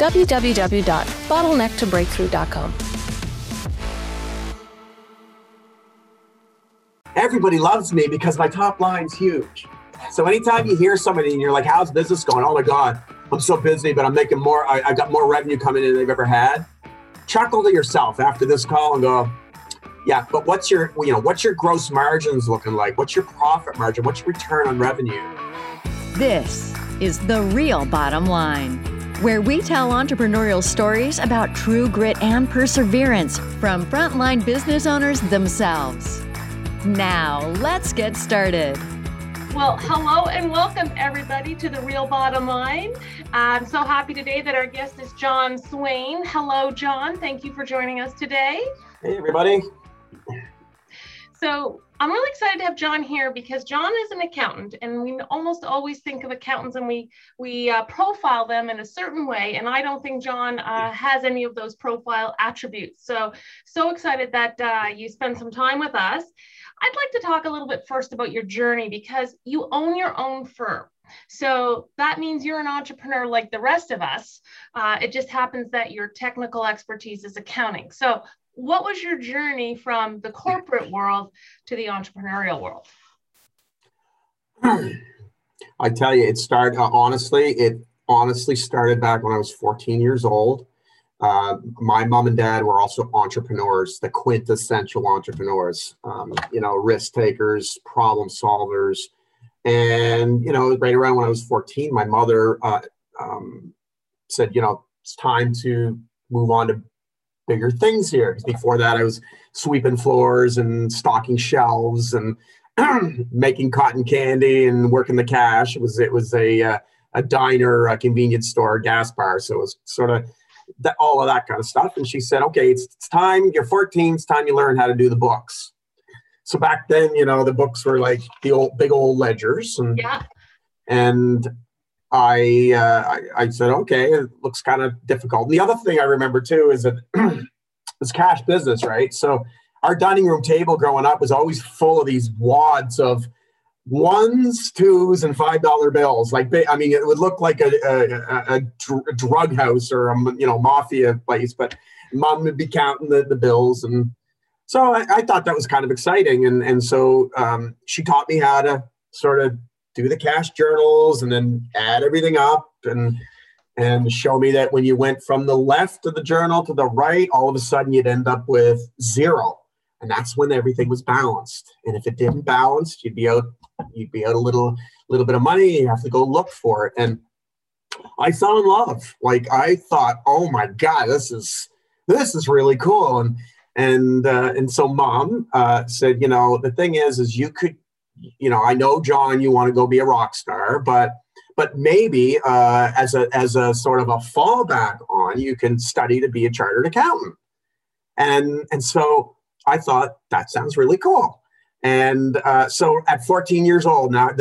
www.bottlenecktobreakthrough.com. Everybody loves me because my top line's huge. So anytime you hear somebody and you're like, "How's business going?" Oh my God, I'm so busy, but I'm making more. I, have got more revenue coming in than they've ever had. Chuckle to yourself after this call and go, "Yeah, but what's your, you know, what's your gross margins looking like? What's your profit margin? What's your return on revenue?" This is the real bottom line, where we tell entrepreneurial stories about true grit and perseverance from frontline business owners themselves. Now, let's get started. Well, hello and welcome everybody to the Real Bottom Line. I'm so happy today that our guest is John Swain. Hello, John. Thank you for joining us today. Hey, everybody. So, I'm really excited to have John here because John is an accountant, and we almost always think of accountants and we we uh, profile them in a certain way. And I don't think John uh, has any of those profile attributes. So so excited that uh, you spend some time with us. I'd like to talk a little bit first about your journey because you own your own firm. So that means you're an entrepreneur like the rest of us. Uh, it just happens that your technical expertise is accounting. So, what was your journey from the corporate world to the entrepreneurial world? I tell you, it started uh, honestly. It honestly started back when I was 14 years old. Uh, my mom and dad were also entrepreneurs, the quintessential entrepreneurs, um, you know, risk takers, problem solvers. And, you know, right around when I was 14, my mother uh, um, said, you know, it's time to move on to bigger things here. Before that, I was sweeping floors and stocking shelves and making cotton candy and working the cash. It was, it was a, uh, a diner, a convenience store, a gas bar. So it was sort of, that, all of that kind of stuff. And she said, okay, it's, it's time, you're 14, it's time you learn how to do the books. So back then, you know, the books were like the old, big old ledgers. And, yeah. and I, uh, I, I said, okay, it looks kind of difficult. And the other thing I remember too is that it's cash business, right? So our dining room table growing up was always full of these wads of ones, twos, and five dollar bills. Like I mean, it would look like a, a, a, a drug house or a you know mafia place, but mom would be counting the, the bills, and so I, I thought that was kind of exciting. And and so um, she taught me how to sort of do the cash journals and then add everything up and and show me that when you went from the left of the journal to the right, all of a sudden you'd end up with zero. And that's when everything was balanced. And if it didn't balance, you'd be out you'd be out a little little bit of money you have to go look for it and i fell in love like i thought oh my god this is this is really cool and and uh, and so mom uh, said you know the thing is is you could you know i know john you want to go be a rock star but but maybe uh, as a as a sort of a fallback on you can study to be a chartered accountant. And and so i thought that sounds really cool and uh, so at 14 years old now, uh,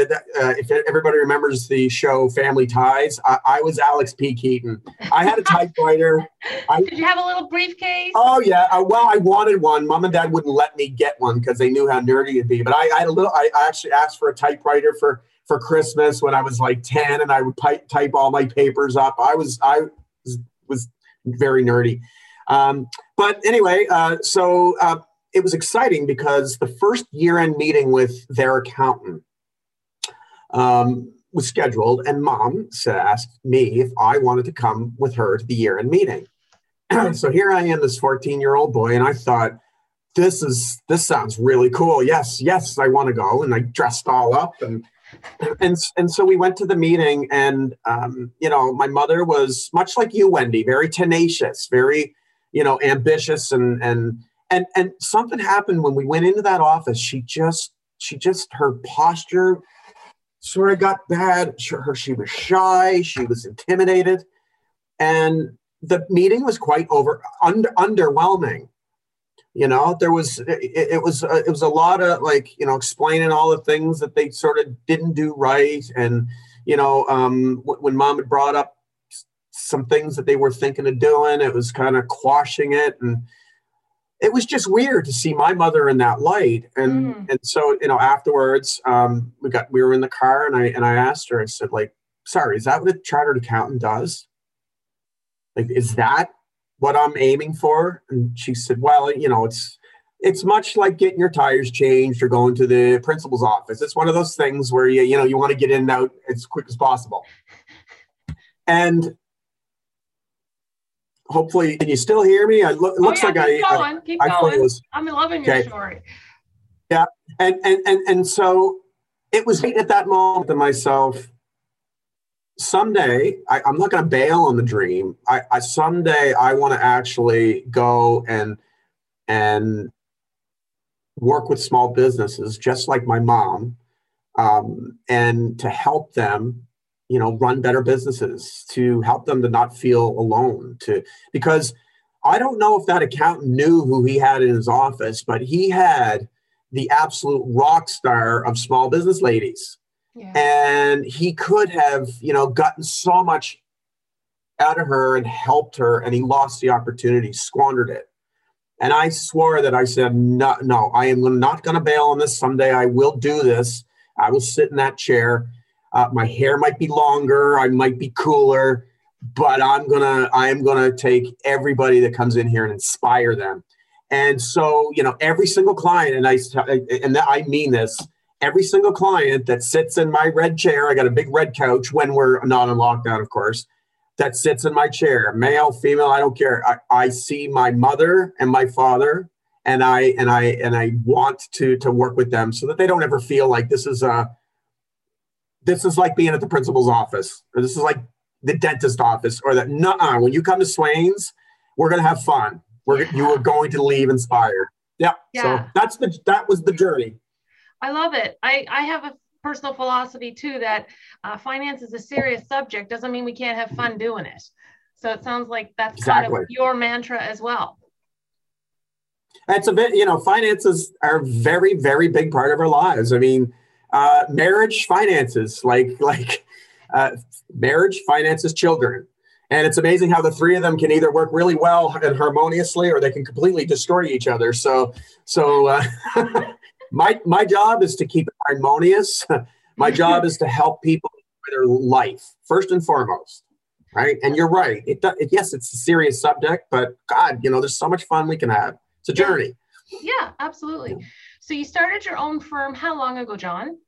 if everybody remembers the show Family Ties, I, I was Alex P. Keaton. I had a typewriter. I, Did you have a little briefcase? Oh yeah. Uh, well, I wanted one. Mom and Dad wouldn't let me get one because they knew how nerdy it'd be. But I, I had a little. I, I actually asked for a typewriter for for Christmas when I was like 10, and I would type, type all my papers up. I was I was, was very nerdy. Um, but anyway, uh, so uh, it was exciting because the first year-end meeting with their accountant um, was scheduled, and mom asked me if I wanted to come with her to the year-end meeting. so here I am, this 14-year-old boy, and I thought, this is this sounds really cool. Yes, yes, I want to go. And I dressed all up and and and so we went to the meeting and um, you know my mother was much like you wendy very tenacious very you know ambitious and and and and something happened when we went into that office. She just she just her posture sort of got bad. Her she was shy. She was intimidated. And the meeting was quite over under, underwhelming. You know there was it, it was uh, it was a lot of like you know explaining all the things that they sort of didn't do right. And you know um, w- when mom had brought up some things that they were thinking of doing it was kind of quashing it. And it was just weird to see my mother in that light and mm. and so you know afterwards um, we got we were in the car and i and i asked her i said like sorry is that what a chartered accountant does like is that what I'm aiming for? And she said, well, you know, it's it's much like getting your tires changed or going to the principal's office. It's one of those things where you you know you want to get in and out as quick as possible. And hopefully, can you still hear me? I look, it looks oh, yeah, like keep I, going, I, keep I going. Was, I'm loving your story. Yeah, and and and and so it was at that moment to myself someday I, am not going to bail on the dream. I, I someday I want to actually go and and work with small businesses, just like my mom, um, and to help them, you know, run better businesses, to help them to not feel alone. To because I don't know if that accountant knew who he had in his office, but he had the absolute rock star of small business ladies and he could have, you know, gotten so much out of her and helped her, and he lost the opportunity, squandered it. And I swore that I said, no, no, I am not going to bail on this. Someday I will do this. I will sit in that chair. Uh, my hair might be longer. I might be cooler, but I'm gonna, I am gonna take everybody that comes in here and inspire them. And so, you know, every single client, and I, and I mean this, every single client that sits in my red chair, I got a big red couch when we're not in lockdown, of course, that sits in my chair, male, female, I don't care. I, I see my mother and my father and I and I and I want to to work with them so that they don't ever feel like this is a this is like being at the principal's office or this is like the dentist office or that no when you come to Swain's, we're gonna have fun. We're you are going to leave inspired. Yeah. yeah. So that's the that was the journey. I love it. I, I have a personal philosophy too that uh, finance is a serious subject doesn't mean we can't have fun doing it. So it sounds like that's exactly. kind of your mantra as well. That's a bit, you know, finances are a very, very big part of our lives. I mean, uh, marriage finances, like like uh, marriage finances children. And it's amazing how the three of them can either work really well and harmoniously, or they can completely destroy each other. So, so uh, my my job is to keep it harmonious. my job is to help people with their life first and foremost. Right, and you're right. It, it yes, it's a serious subject, but God, you know, there's so much fun we can have. It's a journey. Yeah, absolutely. So you started your own firm how long ago, John?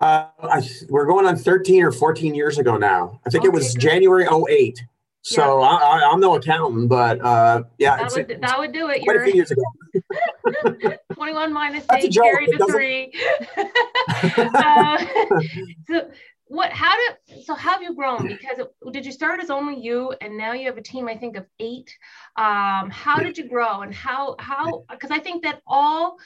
Uh, I, we're going on 13 or 14 years ago now. I think okay, it was good. January 08. So yeah. I, am no accountant, but uh, yeah, that would, that would do it. Quite You're, a few years ago. 21 minus That's 8 carry to 3. uh, so what, how did, so how have you grown? Because it, did you start as only you and now you have a team, I think of eight. Um, how did you grow and how, how, because I think that all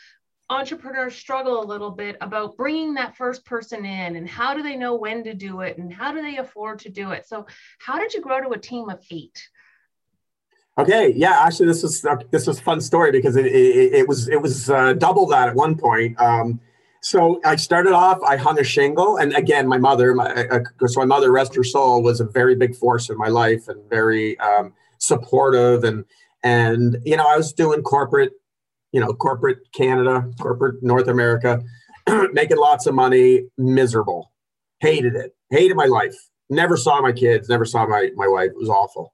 entrepreneurs struggle a little bit about bringing that first person in and how do they know when to do it and how do they afford to do it so how did you grow to a team of eight okay yeah actually this was uh, this was fun story because it, it, it was it was uh, double that at one point um, so I started off, I hung a shingle. And again, my mother, my, uh, so my mother, rest her soul, was a very big force in my life and very um, supportive. And, and, you know, I was doing corporate you know, corporate Canada, corporate North America, making lots of money, miserable. Hated it. Hated my life. Never saw my kids, never saw my, my wife. It was awful.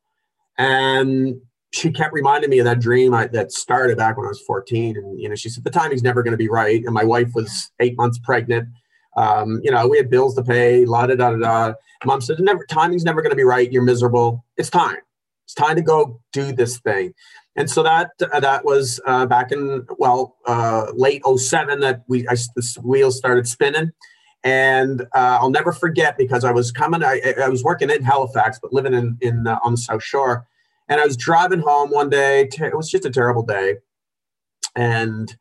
And she kept reminding me of that dream I, that started back when I was 14. And, you know, she said, the timing's never going to be right. And my wife was eight months pregnant. Um, you know, we had bills to pay, la da da da da. Mom said, never, timing's never going to be right. You're miserable. It's time. It's time to go do this thing and so that uh, that was uh, back in well uh, late 07 that we I, this wheel started spinning and uh, I'll never forget because I was coming I, I was working in Halifax but living in in uh, on the South Shore and I was driving home one day it was just a terrible day and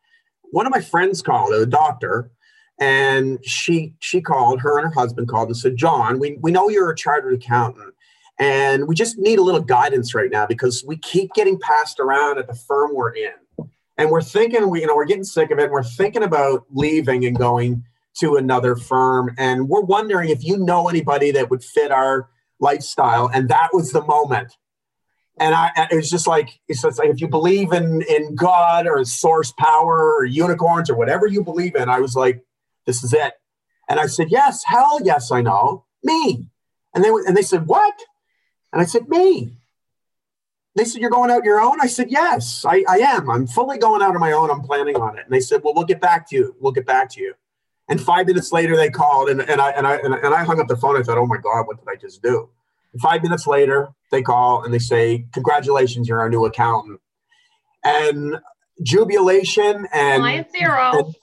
one of my friends called a doctor and she she called her and her husband called and said John we, we know you're a chartered accountant And we just need a little guidance right now because we keep getting passed around at the firm we're in. And we're thinking, we, you know, we're getting sick of it. We're thinking about leaving and going to another firm. And we're wondering if you know anybody that would fit our lifestyle. And that was the moment. And I, it was just like, it's like if you believe in, in God or source power or unicorns or whatever you believe in, I was like, this is it. And I said, yes, hell yes, I know me. And they, and they said, what? And I said, me. They said, you're going out your own? I said, yes, I, I am. I'm fully going out on my own. I'm planning on it. And they said, well, we'll get back to you. We'll get back to you. And five minutes later, they called and, and, I, and, I, and, I hung up the phone. I thought, oh my God, what did I just do? And five minutes later, they call and they say, congratulations, you're our new accountant. And jubilation and client zero. And,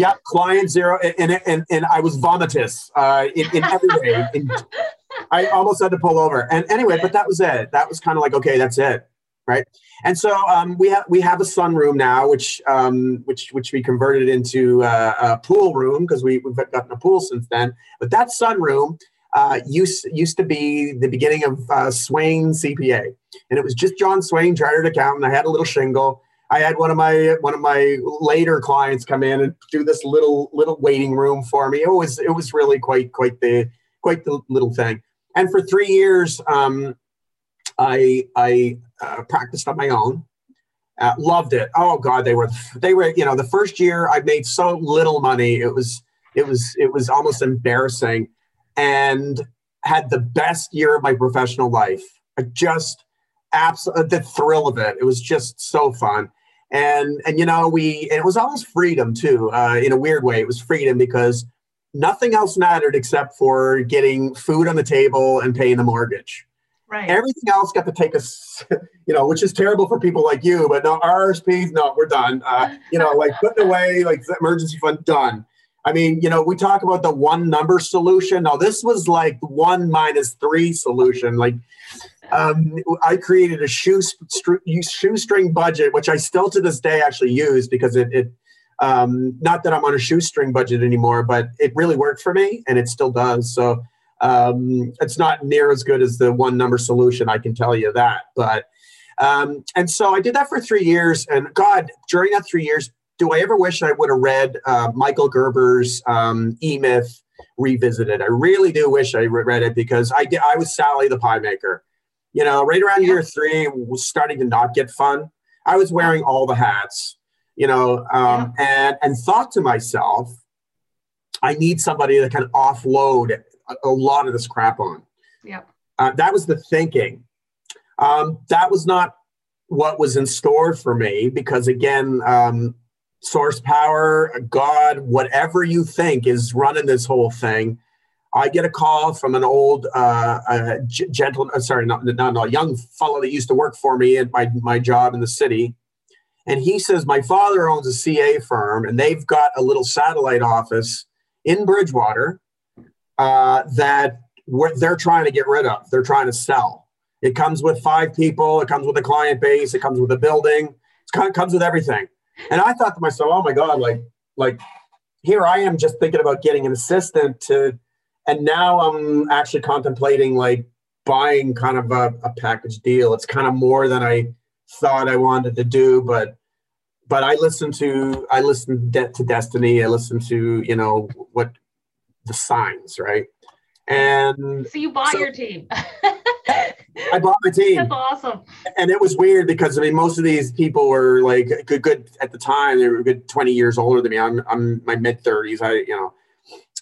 yeah, client zero. And, and, and, I was vomitous uh, in, in every way. In, I almost had to pull over. And anyway, but that was it. That was kind of like, okay, that's it. Right. And so um, we have we have a sunroom now, which um, which which we converted into uh, a pool room because we, we've gotten a pool since then. But that sunroom uh, used used to be the beginning of uh, Swain CPA, and it was just John Swain, chartered accountant. I had a little shingle. I had one of my one of my later clients come in and do this little little waiting room for me. It was it was really quite quite the quite the little thing. And for three years, um, I I uh, practiced on my own. Uh, loved it. Oh God, they were they were you know the first year I made so little money. It was it was it was almost embarrassing, and had the best year of my professional life. I just absolutely the thrill of it. It was just so fun. And and you know we it was almost freedom too uh, in a weird way. It was freedom because nothing else mattered except for getting food on the table and paying the mortgage. Right. Everything else got to take us, you know, which is terrible for people like you, but no, RSPs, no, we're done. Uh, you know, like putting away like emergency fund, done. I mean, you know, we talk about the one number solution. Now, this was like one minus three solution. Like, um, I created a shoe shoestring budget, which I still to this day actually use because it, it um, not that I'm on a shoestring budget anymore, but it really worked for me and it still does. So um, it's not near as good as the one number solution, I can tell you that. But um, and so I did that for three years, and God, during that three years, do I ever wish I would have read uh, Michael Gerber's um, E Myth Revisited? I really do wish I read it because I did, I was Sally the pie maker. You know, right around year three, was starting to not get fun. I was wearing all the hats, you know, um, and and thought to myself, I need somebody that can offload a lot of this crap on. Yeah. Uh, that was the thinking. Um, that was not what was in store for me because, again, um, source power, God, whatever you think is running this whole thing. I get a call from an old uh, uh, gentleman, uh, sorry, not, not, not a young fellow that used to work for me at my, my job in the city. And he says, My father owns a CA firm and they've got a little satellite office in Bridgewater uh, that they're trying to get rid of. They're trying to sell. It comes with five people. It comes with a client base. It comes with a building. It comes with everything. And I thought to myself, oh my god, like like here I am just thinking about getting an assistant to, and now I'm actually contemplating like buying kind of a, a package deal. It's kind of more than I thought I wanted to do, but but I listened to I listen to Destiny. I listened to you know what the signs, right? And so you bought so your team. I bought my team. That's awesome. And it was weird because I mean, most of these people were like good, good at the time. They were good twenty years older than me. I'm, I'm my mid thirties. I, you know,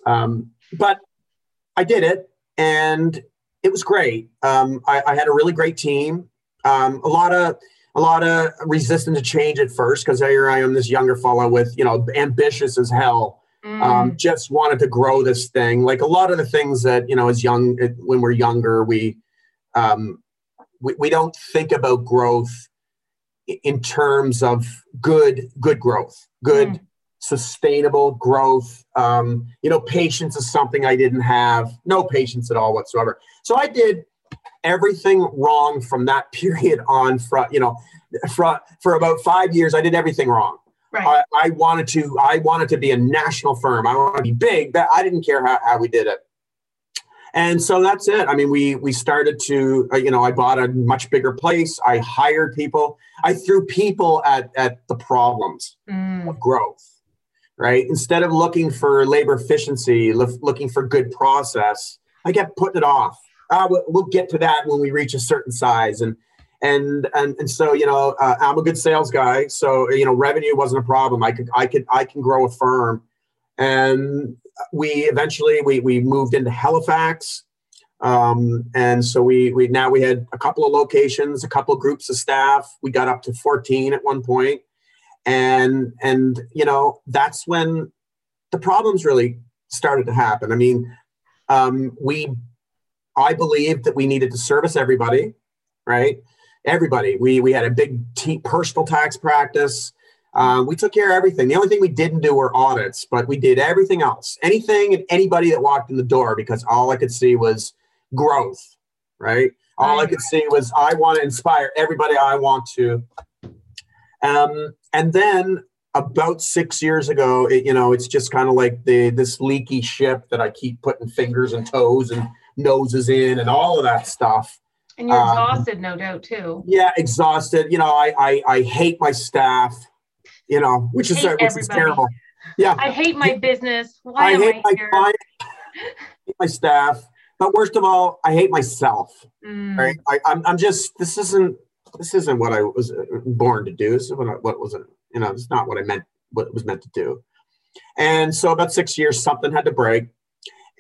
um, but I did it, and it was great. Um, I, I, had a really great team. Um, a lot of a lot of resistance to change at first because here I am, this younger fellow with you know ambitious as hell um, mm. Um, just wanted to grow this thing. Like a lot of the things that you know, as young when we're younger, we um, we, we don't think about growth in terms of good good growth, good mm. sustainable growth. Um, you know, patience is something I didn't have. No patience at all whatsoever. So I did everything wrong from that period on. For you know, for for about five years, I did everything wrong. Right. I, I, wanted to I wanted to be a national firm. I wanted to be big. But I didn't care how, how we did it. And so that's it. I mean we we started to uh, you know i bought a much bigger place. I hired people. I threw people at at the problems mm. of growth right? Instead of looking for labor efficiency looking for good process i kept putting it off. Uh, we'll, we'll get to that when we reach a certain size. And and and and so you know uh, i'm a good sales guy. So you know revenue wasn't a problem. I could i could i can grow a firm. And we eventually we we moved into halifax um, and so we we now we had a couple of locations a couple of groups of staff we got up to 14 at one point and and you know that's when the problems really started to happen i mean um, we i believed that we needed to service everybody right everybody. We we had a big t- personal tax practice. Um, we took care of everything. The only thing we didn't do were audits, but we did everything else. Anything and anybody that walked in the door, because all I could see was growth, right? All I could see was I want to inspire everybody I want to. Um, and then about six years ago, it, you know, it's just kind of like the this leaky ship that I keep putting fingers and toes and noses in and all of that stuff. And you're um, exhausted, no doubt, too. Yeah, exhausted. You know, I I, I hate my staff. You know, which is which is terrible. Yeah, I hate my business. Why I am hate I my here? Client, my staff, but worst of all, I hate myself. Mm. Right? I, I'm I'm just this isn't this isn't what I was uh, born to do. This is what I, what was it? You know, it's not what I meant. What it was meant to do. And so about six years, something had to break.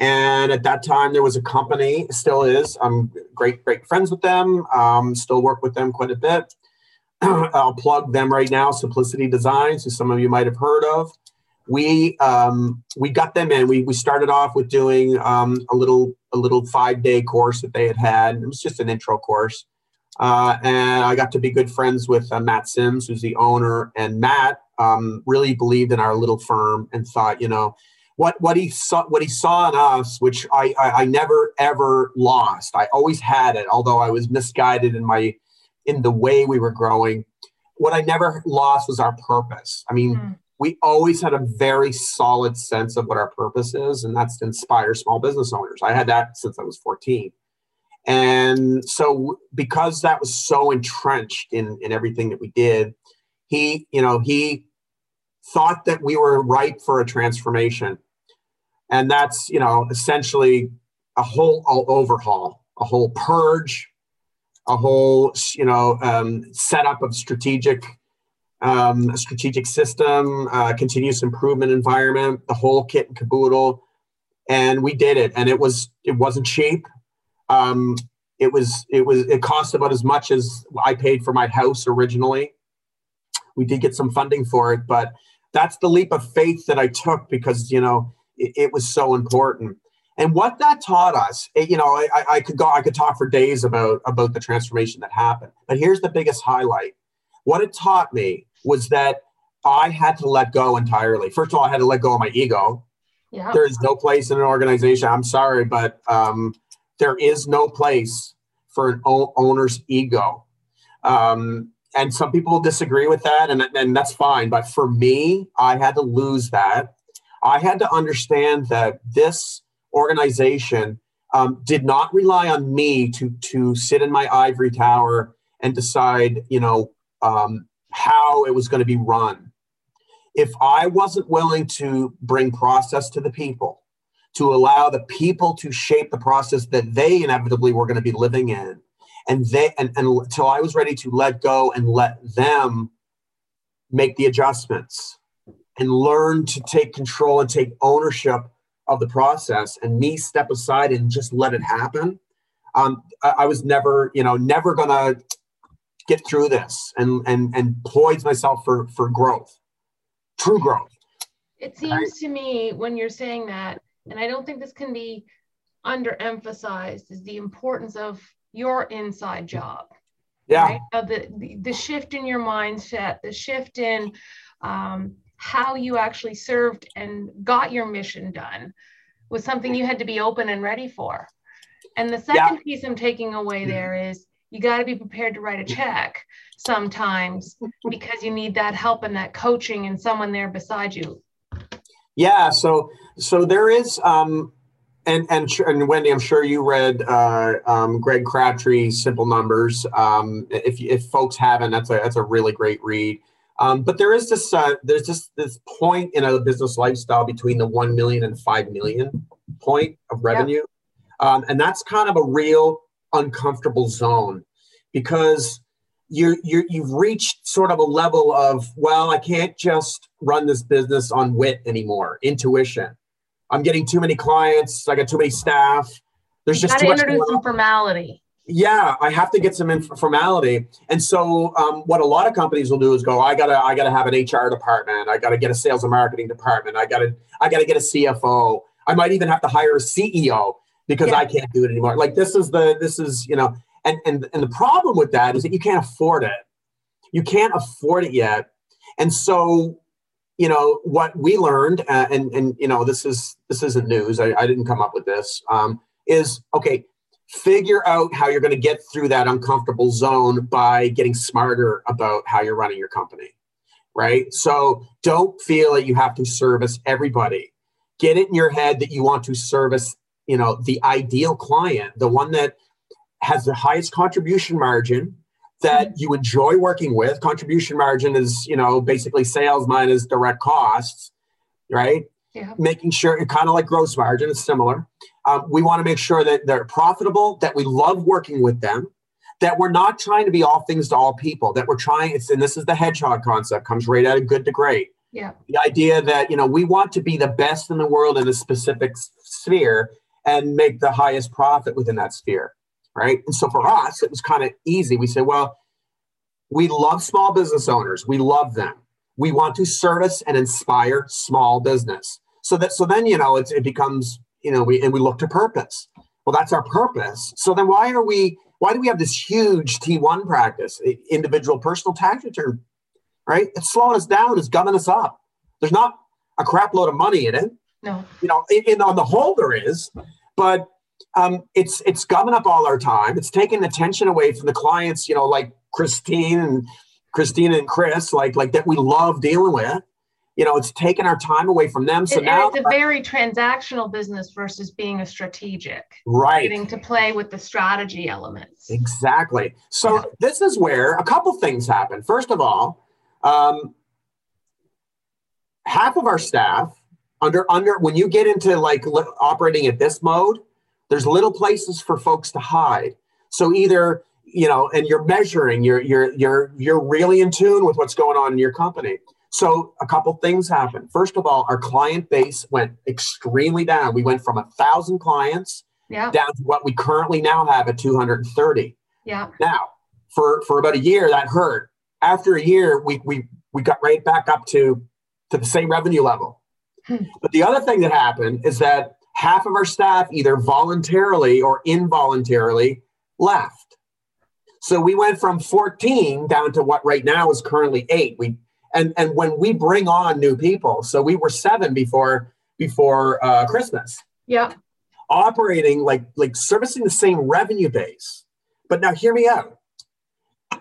And at that time, there was a company, still is. I'm great, great friends with them. Um, still work with them quite a bit. I'll plug them right now. Simplicity Designs, who some of you might have heard of. We um, we got them in. We we started off with doing um, a little a little five day course that they had had. It was just an intro course, uh, and I got to be good friends with uh, Matt Sims, who's the owner. And Matt um, really believed in our little firm and thought, you know, what what he saw what he saw in us, which I, I, I never ever lost. I always had it, although I was misguided in my in the way we were growing. What I never lost was our purpose. I mean, mm. we always had a very solid sense of what our purpose is, and that's to inspire small business owners. I had that since I was 14. And so because that was so entrenched in, in everything that we did, he, you know, he thought that we were ripe for a transformation and that's you know essentially a whole overhaul, a whole purge, a whole you know um, setup of strategic um, strategic system, uh, continuous improvement environment, the whole kit and caboodle, and we did it, and it was it wasn't cheap. Um, it was it was it cost about as much as I paid for my house originally. We did get some funding for it, but that's the leap of faith that I took because you know it, it was so important. And what that taught us, it, you know, I, I could go, I could talk for days about about the transformation that happened. But here's the biggest highlight: what it taught me was that I had to let go entirely. First of all, I had to let go of my ego. Yeah. There is no place in an organization. I'm sorry, but um, there is no place for an owner's ego. Um, and some people disagree with that, and, and that's fine. But for me, I had to lose that I had to understand that this organization um, did not rely on me to to sit in my ivory tower and decide, you know, um, how it was going to be run. If I wasn't willing to bring process to the people, to allow the people to shape the process that they inevitably were going to be living in, and they and, and until I was ready to let go and let them make the adjustments and learn to take control and take ownership of the process and me step aside and just let it happen um, I, I, was never you know never gonna get through this and and and poise myself for for growth true growth it seems right? to me when you're saying that and i don't think this can be underemphasized is the importance of your inside job yeah right? of the, the the shift in your mindset the shift in um, how you actually served and got your mission done was something you had to be open and ready for. And the second yeah. piece I'm taking away there is you got to be prepared to write a check sometimes because you need that help and that coaching and someone there beside you. Yeah, so so there is um and and and Wendy, I'm sure you read uh, um, Greg Crabtree's Simple Numbers. Um, if if folks haven't, that's a that's a really great read. Um, but there is this uh, there's just this point in a business lifestyle between the one million and five million point of revenue, um, and that's kind of a real uncomfortable zone because you you you've reached sort of a level of well, I can't just run this business on wit anymore, intuition. I'm getting too many clients. I got too many staff. There's just too much. introduce some formality. Yeah, I have to get some informality. And so, um, what a lot of companies will do is go, I gotta, I gotta have an HR department. I gotta get a sales and marketing department. I gotta, I gotta get a CFO. I might even have to hire a CEO because yeah. I can't do it anymore. Like this is the, this is you know, and and and the problem with that is that you can't afford it. You can't afford it yet. And so you know what we learned uh, and and you know this is this isn't news i, I didn't come up with this um, is okay figure out how you're going to get through that uncomfortable zone by getting smarter about how you're running your company right so don't feel that you have to service everybody get it in your head that you want to service you know the ideal client the one that has the highest contribution margin that mm-hmm. you enjoy working with. Contribution margin is, you know, basically sales minus direct costs, right? Yeah. Making sure, it's kind of like gross margin, is similar. Um, we want to make sure that they're profitable, that we love working with them, that we're not trying to be all things to all people, that we're trying, it's, and this is the hedgehog concept, comes right out of good to great. Yeah. The idea that, you know, we want to be the best in the world in a specific sphere and make the highest profit within that sphere right? And so for us, it was kind of easy. We said, well, we love small business owners. We love them. We want to service and inspire small business. So that so then you know it's, it becomes you know we and we look to purpose. Well, that's our purpose. So then why are we why do we have this huge T1 practice, individual personal tax return, right? It's slowing us down. It's gumming us up. There's not a crap load of money in it. No. You know, in, in on the whole there is, but um, it's it's gumming up all our time. It's taking attention away from the clients, you know, like Christine and Christina and Chris, like like that we love dealing with. You know, it's taking our time away from them. So and, now it's a very transactional business versus being a strategic. Right. Getting to play with the strategy elements. Exactly. So yeah. this is where a couple things happen. First of all, um, half of our staff under under when you get into like operating at this mode there's little places for folks to hide. So either you know, and you're measuring, you're you're you're you're really in tune with what's going on in your company. So a couple things happened. First of all, our client base went extremely down. We went from a thousand clients yeah. down to what we currently now have at 230. Yeah. Now, for for about a year, that hurt. After a year, we we we got right back up to to the same revenue level. Hmm. But the other thing that happened is that half of our staff either voluntarily or involuntarily left. So we went from 14 down to what right now is currently eight. We and and when we bring on new people, so we were seven before before uh, Christmas. Yeah. Operating like like servicing the same revenue base. But now hear me out.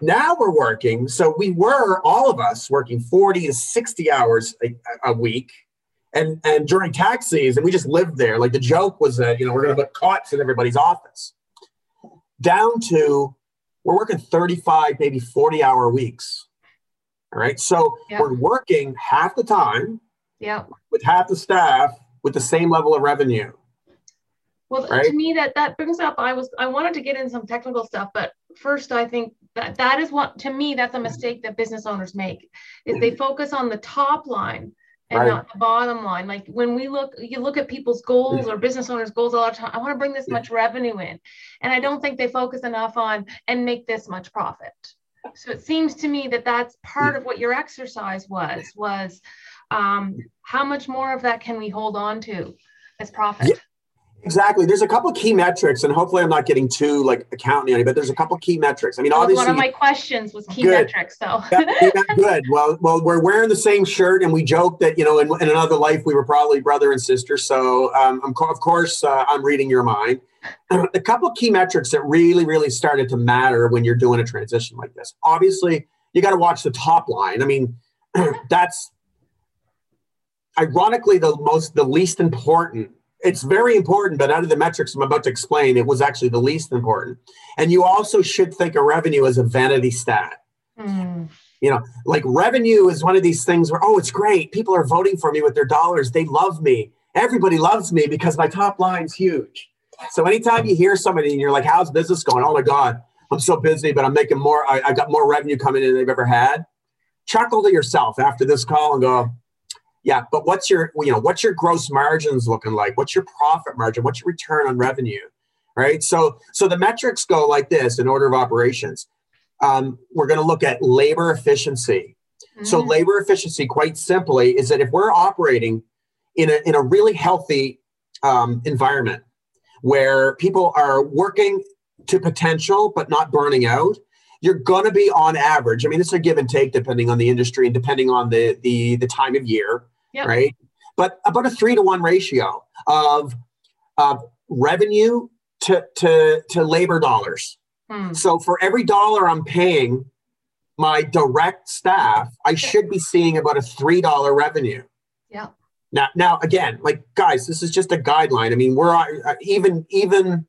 Now we're working. So we were all of us working 40 to 60 hours a, a week and and during tax season, we just lived there. Like the joke was that you know we're going to put cots in everybody's office. Down to we're working 35, maybe 40 hour weeks. All right. So yep. we're working half the time yeah. with half the staff with the same level of revenue. Well, right? to me, that that brings up. I was I wanted to get in some technical stuff, but first, I think that that is what to me that's a mistake that business owners make is they mm-hmm. focus on the top line and right. not the bottom line. Like when we look, you look at people's goals or business owners' goals all the time. I want to bring this much revenue in, and I don't think they focus enough on and make this much profit. So it seems to me that that's part of what your exercise was was um, how much more of that can we hold on to as profit? Yeah. Exactly. There's a couple key metrics, and hopefully, I'm not getting too like accounting, on you, but there's a couple key metrics. I mean, obviously, one of my questions was key good. metrics, so yeah, good. Well, well, we're wearing the same shirt, and we joke that you know, in, in another life, we were probably brother and sister. So, um, I'm of course, uh, I'm reading your mind. A couple key metrics that really, really started to matter when you're doing a transition like this. Obviously, you got to watch the top line. I mean, that's ironically the most, the least important it's very important, but out of the metrics I'm about to explain, it was actually the least important. And you also should think of revenue as a vanity stat. Mm. You know, like revenue is one of these things where, oh, it's great. People are voting for me with their dollars. They love me. Everybody loves me because my top line's huge. So anytime you hear somebody and you're like, how's business going? Oh my God, I'm so busy, but I'm making more. I, I got more revenue coming in than they've ever had. Chuckle to yourself after this call and go, yeah, but what's your, you know, what's your gross margins looking like? What's your profit margin? What's your return on revenue? Right. So, so the metrics go like this in order of operations. Um, we're going to look at labor efficiency. Mm-hmm. So, mm. labor efficiency, quite simply, is that if we're operating in a, in a really healthy um, environment where people are working to potential but not burning out, you're going to be on average. I mean, it's a give and take depending on the industry and depending on the the the time of year, yep. right? But about a three to one ratio of of revenue to to to labor dollars. Hmm. So for every dollar I'm paying my direct staff, I should be seeing about a three dollar revenue. Yeah. Now, now again, like guys, this is just a guideline. I mean, we're uh, even even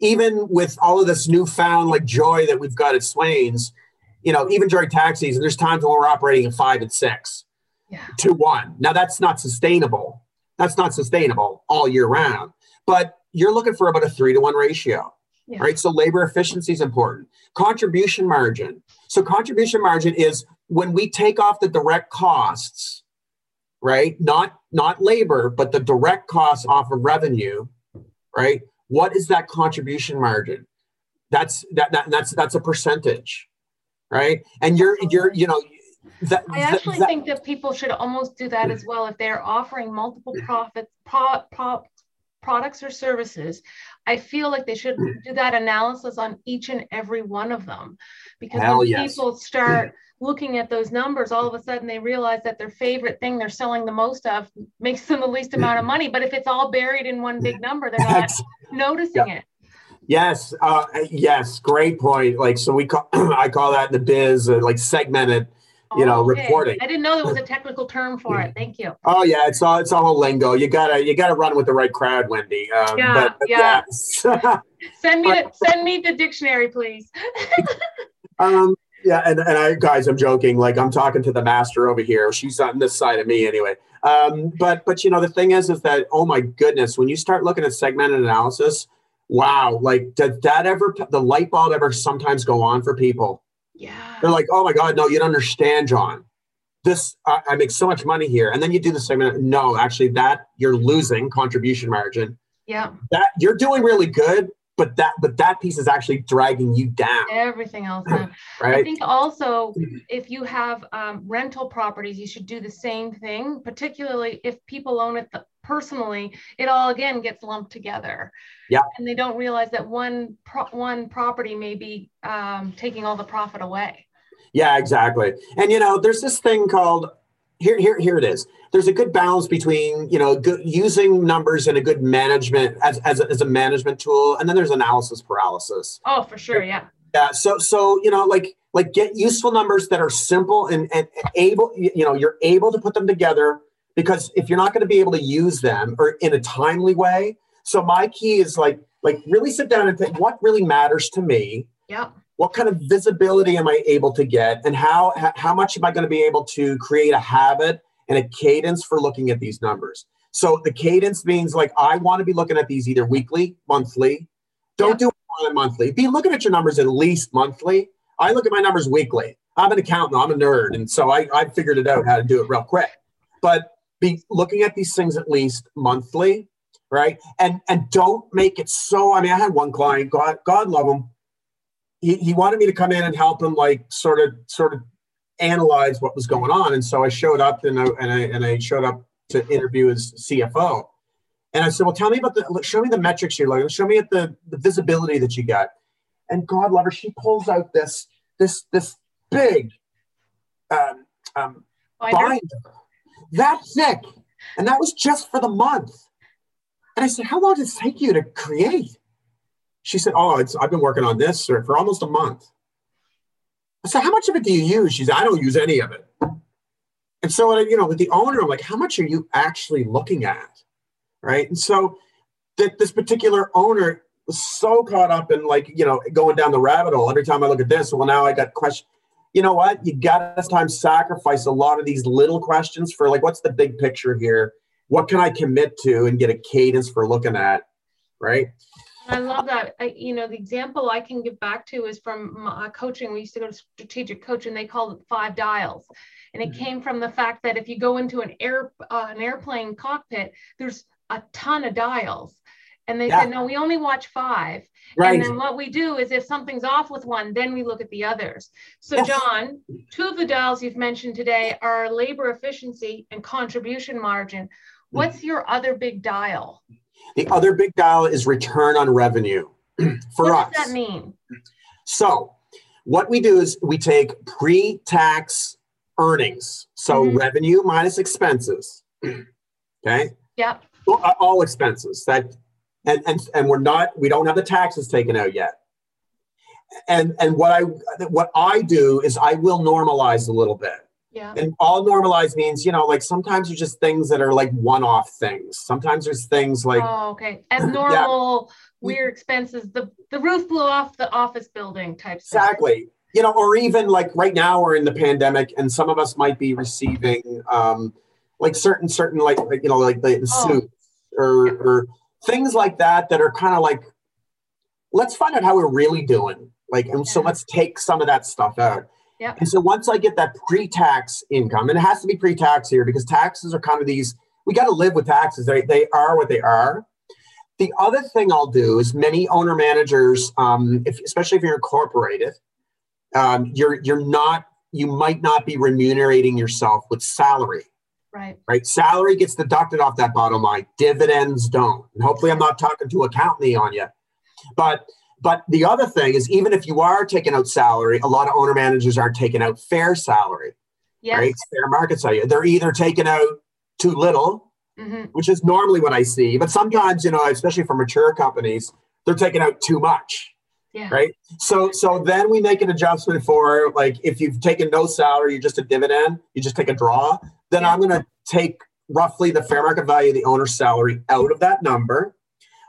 even with all of this newfound like joy that we've got at Swain's, you know, even during tax season, there's times when we're operating at five and six yeah. to one. Now that's not sustainable. That's not sustainable all year round. But you're looking for about a three to one ratio. Yeah. Right. So labor efficiency is important. Contribution margin. So contribution margin is when we take off the direct costs, right? Not not labor, but the direct costs off of revenue, right? What is that contribution margin? That's that, that that's that's a percentage, right? And you're you're you know that, I actually that, think that people should almost do that as well if they're offering multiple profits pro, pro, products or services. I feel like they should do that analysis on each and every one of them because when yes. people start looking at those numbers, all of a sudden they realize that their favorite thing they're selling the most of makes them the least amount of money. But if it's all buried in one big number, they're not noticing yeah. it. Yes, uh, yes, great point. Like, so we call I call that in the biz uh, like segmented, you know, okay. reporting. I didn't know there was a technical term for it. Thank you. Oh yeah, it's all it's all a lingo. You gotta you gotta run with the right crowd, Wendy. Um, yeah, but, but yeah. Yes. send me the, send me the dictionary, please. um, yeah, and, and I guys, I'm joking. Like I'm talking to the master over here. She's on this side of me anyway. Um, but but you know the thing is is that oh my goodness, when you start looking at segmented analysis, wow, like did that ever the light bulb ever sometimes go on for people? Yeah. They're like, oh my God, no, you don't understand, John. This I, I make so much money here. And then you do the segment. No, actually, that you're losing contribution margin. Yeah. That you're doing really good, but that but that piece is actually dragging you down. Everything else down. right? i think also if you have um, rental properties you should do the same thing particularly if people own it personally it all again gets lumped together. Yeah. And they don't realize that one pro- one property may be um, taking all the profit away. Yeah exactly. And you know there's this thing called here here here it is. There's a good balance between you know good, using numbers and a good management as, as, a, as a management tool and then there's analysis paralysis. Oh for sure yeah. Yeah so so you know like like get useful numbers that are simple and, and able you know you're able to put them together because if you're not going to be able to use them or in a timely way so my key is like like really sit down and think what really matters to me yeah what kind of visibility am i able to get and how how much am i going to be able to create a habit and a cadence for looking at these numbers. So the cadence means like I want to be looking at these either weekly, monthly. Don't yeah. do it monthly. Be looking at your numbers at least monthly. I look at my numbers weekly. I'm an accountant. I'm a nerd, and so I I figured it out how to do it real quick. But be looking at these things at least monthly, right? And and don't make it so. I mean, I had one client. God God love him. He, he wanted me to come in and help him, like sort of sort of analyze what was going on. And so I showed up and I, and I, and I showed up to interview his CFO. And I said, well, tell me about the, show me the metrics you're looking, show me at the, the visibility that you got. And God love her, she pulls out this, this, this big um, um, binder. that thick. And that was just for the month. And I said, how long did it take you to create? She said, oh, it's, I've been working on this for, almost a month. I said, how much of it do you use? She said, I don't use any of it. And so, you know, with the owner, I'm like, how much are you actually looking at? right? And so that this particular owner was so caught up in like, you know, going down the rabbit hole. Every time I look at this, well, now I got question. You know what? You got to sometimes sacrifice a lot of these little questions for like, what's the big picture here? What can I commit to and get a cadence for looking at, right? I love that. I, you know, the example I can give back to is from coaching. We used to go to strategic coach, and they called it five dials, and it mm-hmm. came from the fact that if you go into an air uh, an airplane cockpit, there's a ton of dials, and they yeah. said no, we only watch five. Right. And then what we do is if something's off with one, then we look at the others. So, yes. John, two of the dials you've mentioned today are labor efficiency and contribution margin. What's mm. your other big dial? The other big dial is return on revenue for what us. What does that mean? So, what we do is we take pre tax earnings, so mm-hmm. revenue minus expenses. okay. Yep. All expenses that, and, and, and we're not, we don't have the taxes taken out yet. And, and what I, what I do is I will normalize a little bit. Yeah. And all normalized means, you know, like sometimes there's just things that are like one off things. Sometimes there's things like Oh, okay. Abnormal, yeah. weird expenses. The the roof blew off the office building type stuff. Exactly. You know, or even like right now we're in the pandemic and some of us might be receiving um like certain certain like, like you know, like the, the oh. suits or yeah. or things like that that are kind of like let's find out how we're really doing. Like and yeah. so let's take some of that stuff out. Yep. And so once I get that pre-tax income, and it has to be pre-tax here because taxes are kind of these, we got to live with taxes. They, they are what they are. The other thing I'll do is many owner managers, um, if, especially if you're incorporated, um, you're you're not you might not be remunerating yourself with salary. Right. Right. Salary gets deducted off that bottom line. Dividends don't. And hopefully I'm not talking to accountant on you. But but the other thing is, even if you are taking out salary, a lot of owner managers aren't taking out fair salary, yes. right? Fair market salary. They're either taking out too little, mm-hmm. which is normally what I see, but sometimes, you know, especially for mature companies, they're taking out too much. Yeah. Right. So so then we make an adjustment for like if you've taken no salary, you're just a dividend, you just take a draw, then yeah. I'm gonna take roughly the fair market value of the owner's salary out of that number.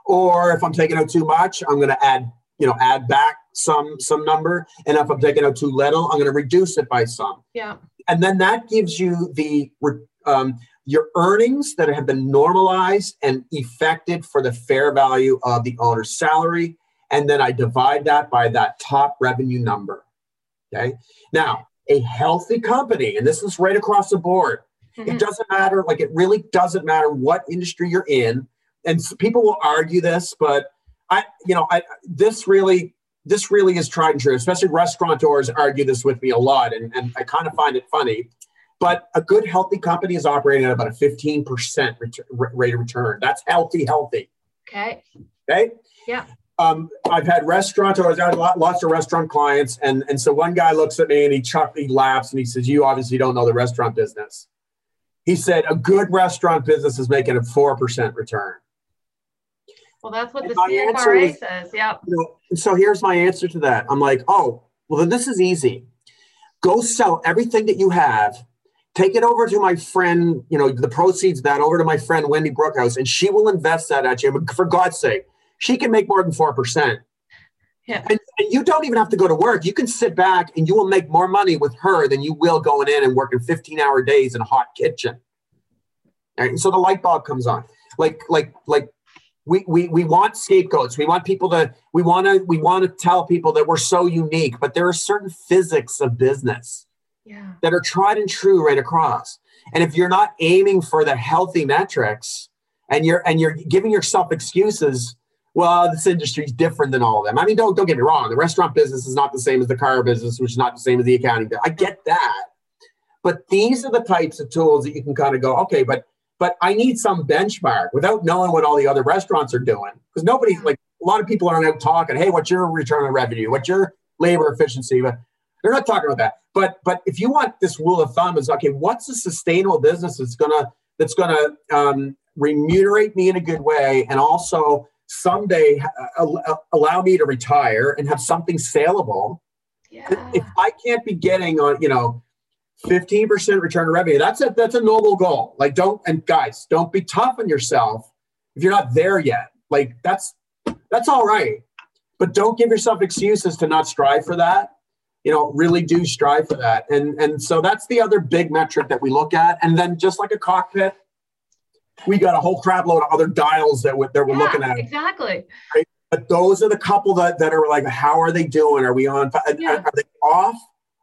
Or if I'm taking out too much, I'm gonna add you know add back some some number. And if i'm taking out too little i'm going to reduce it by some. Yeah. And then that gives you the um, your earnings that have been normalized and effected for the fair value of the owner's salary. And then i divide that by that top revenue number. Okay? Now a healthy company and this is right across the board. Mm-hmm. it doesn't matter like it really doesn't matter what industry you're in. And people will argue this but I, you know, I this really this really is tried and true. Especially restaurateurs argue this with me a lot, and, and I kind of find it funny. But a good, healthy company is operating at about a 15% rate of return. That's healthy, healthy. Okay. Okay. Yeah. Um, I've had restaurateurs, I've had lots of restaurant clients, and, and so one guy looks at me and he chuck, he laughs and he says, "You obviously don't know the restaurant business." He said, "A good restaurant business is making a four percent return." Well, that's what and the CFRA is, says. Yep. You know, so here's my answer to that. I'm like, oh, well, then this is easy. Go sell everything that you have. Take it over to my friend, you know, the proceeds that over to my friend Wendy Brookhouse, and she will invest that at you. But for God's sake, she can make more than four percent. Yeah. And, and, you don't even have to go to work. You can sit back and you will make more money with her than you will going in and working 15 hour days in a hot kitchen. Right? And so the light bulb comes on. Like, like, like we, we we want scapegoats. We want people to we want to we want to tell people that we're so unique but there are certain physics of business yeah. that are tried and true right across. And if you're not aiming for the healthy metrics and you're and you're giving yourself excuses well this industry is different than all of them. I mean don't don't get me wrong. The restaurant business is not the same as the car business which is not the same as the accounting i get that. But these are the types of tools that you can kind of go okay but but I need some benchmark without knowing what all the other restaurants are doing. Because nobody, like a lot of people aren't out talking, hey, what's your return on revenue? What's your labor efficiency? But they're not talking about that. But but if you want this rule of thumb is okay, what's a sustainable business that's gonna that's gonna um, remunerate me in a good way and also someday uh, allow me to retire and have something saleable. Yeah. If I can't be getting on, you know, 15% return on revenue. That's a that's a noble goal. Like don't and guys, don't be tough on yourself if you're not there yet, like that's that's all right. But don't give yourself excuses to not strive for that. You know, really do strive for that. And and so that's the other big metric that we look at. And then just like a cockpit, we got a whole crap load of other dials that we're, that we're Yeah, looking at. Exactly. Right? But those are the couple that, that are like, how are they doing? Are we on? Yeah. are they off?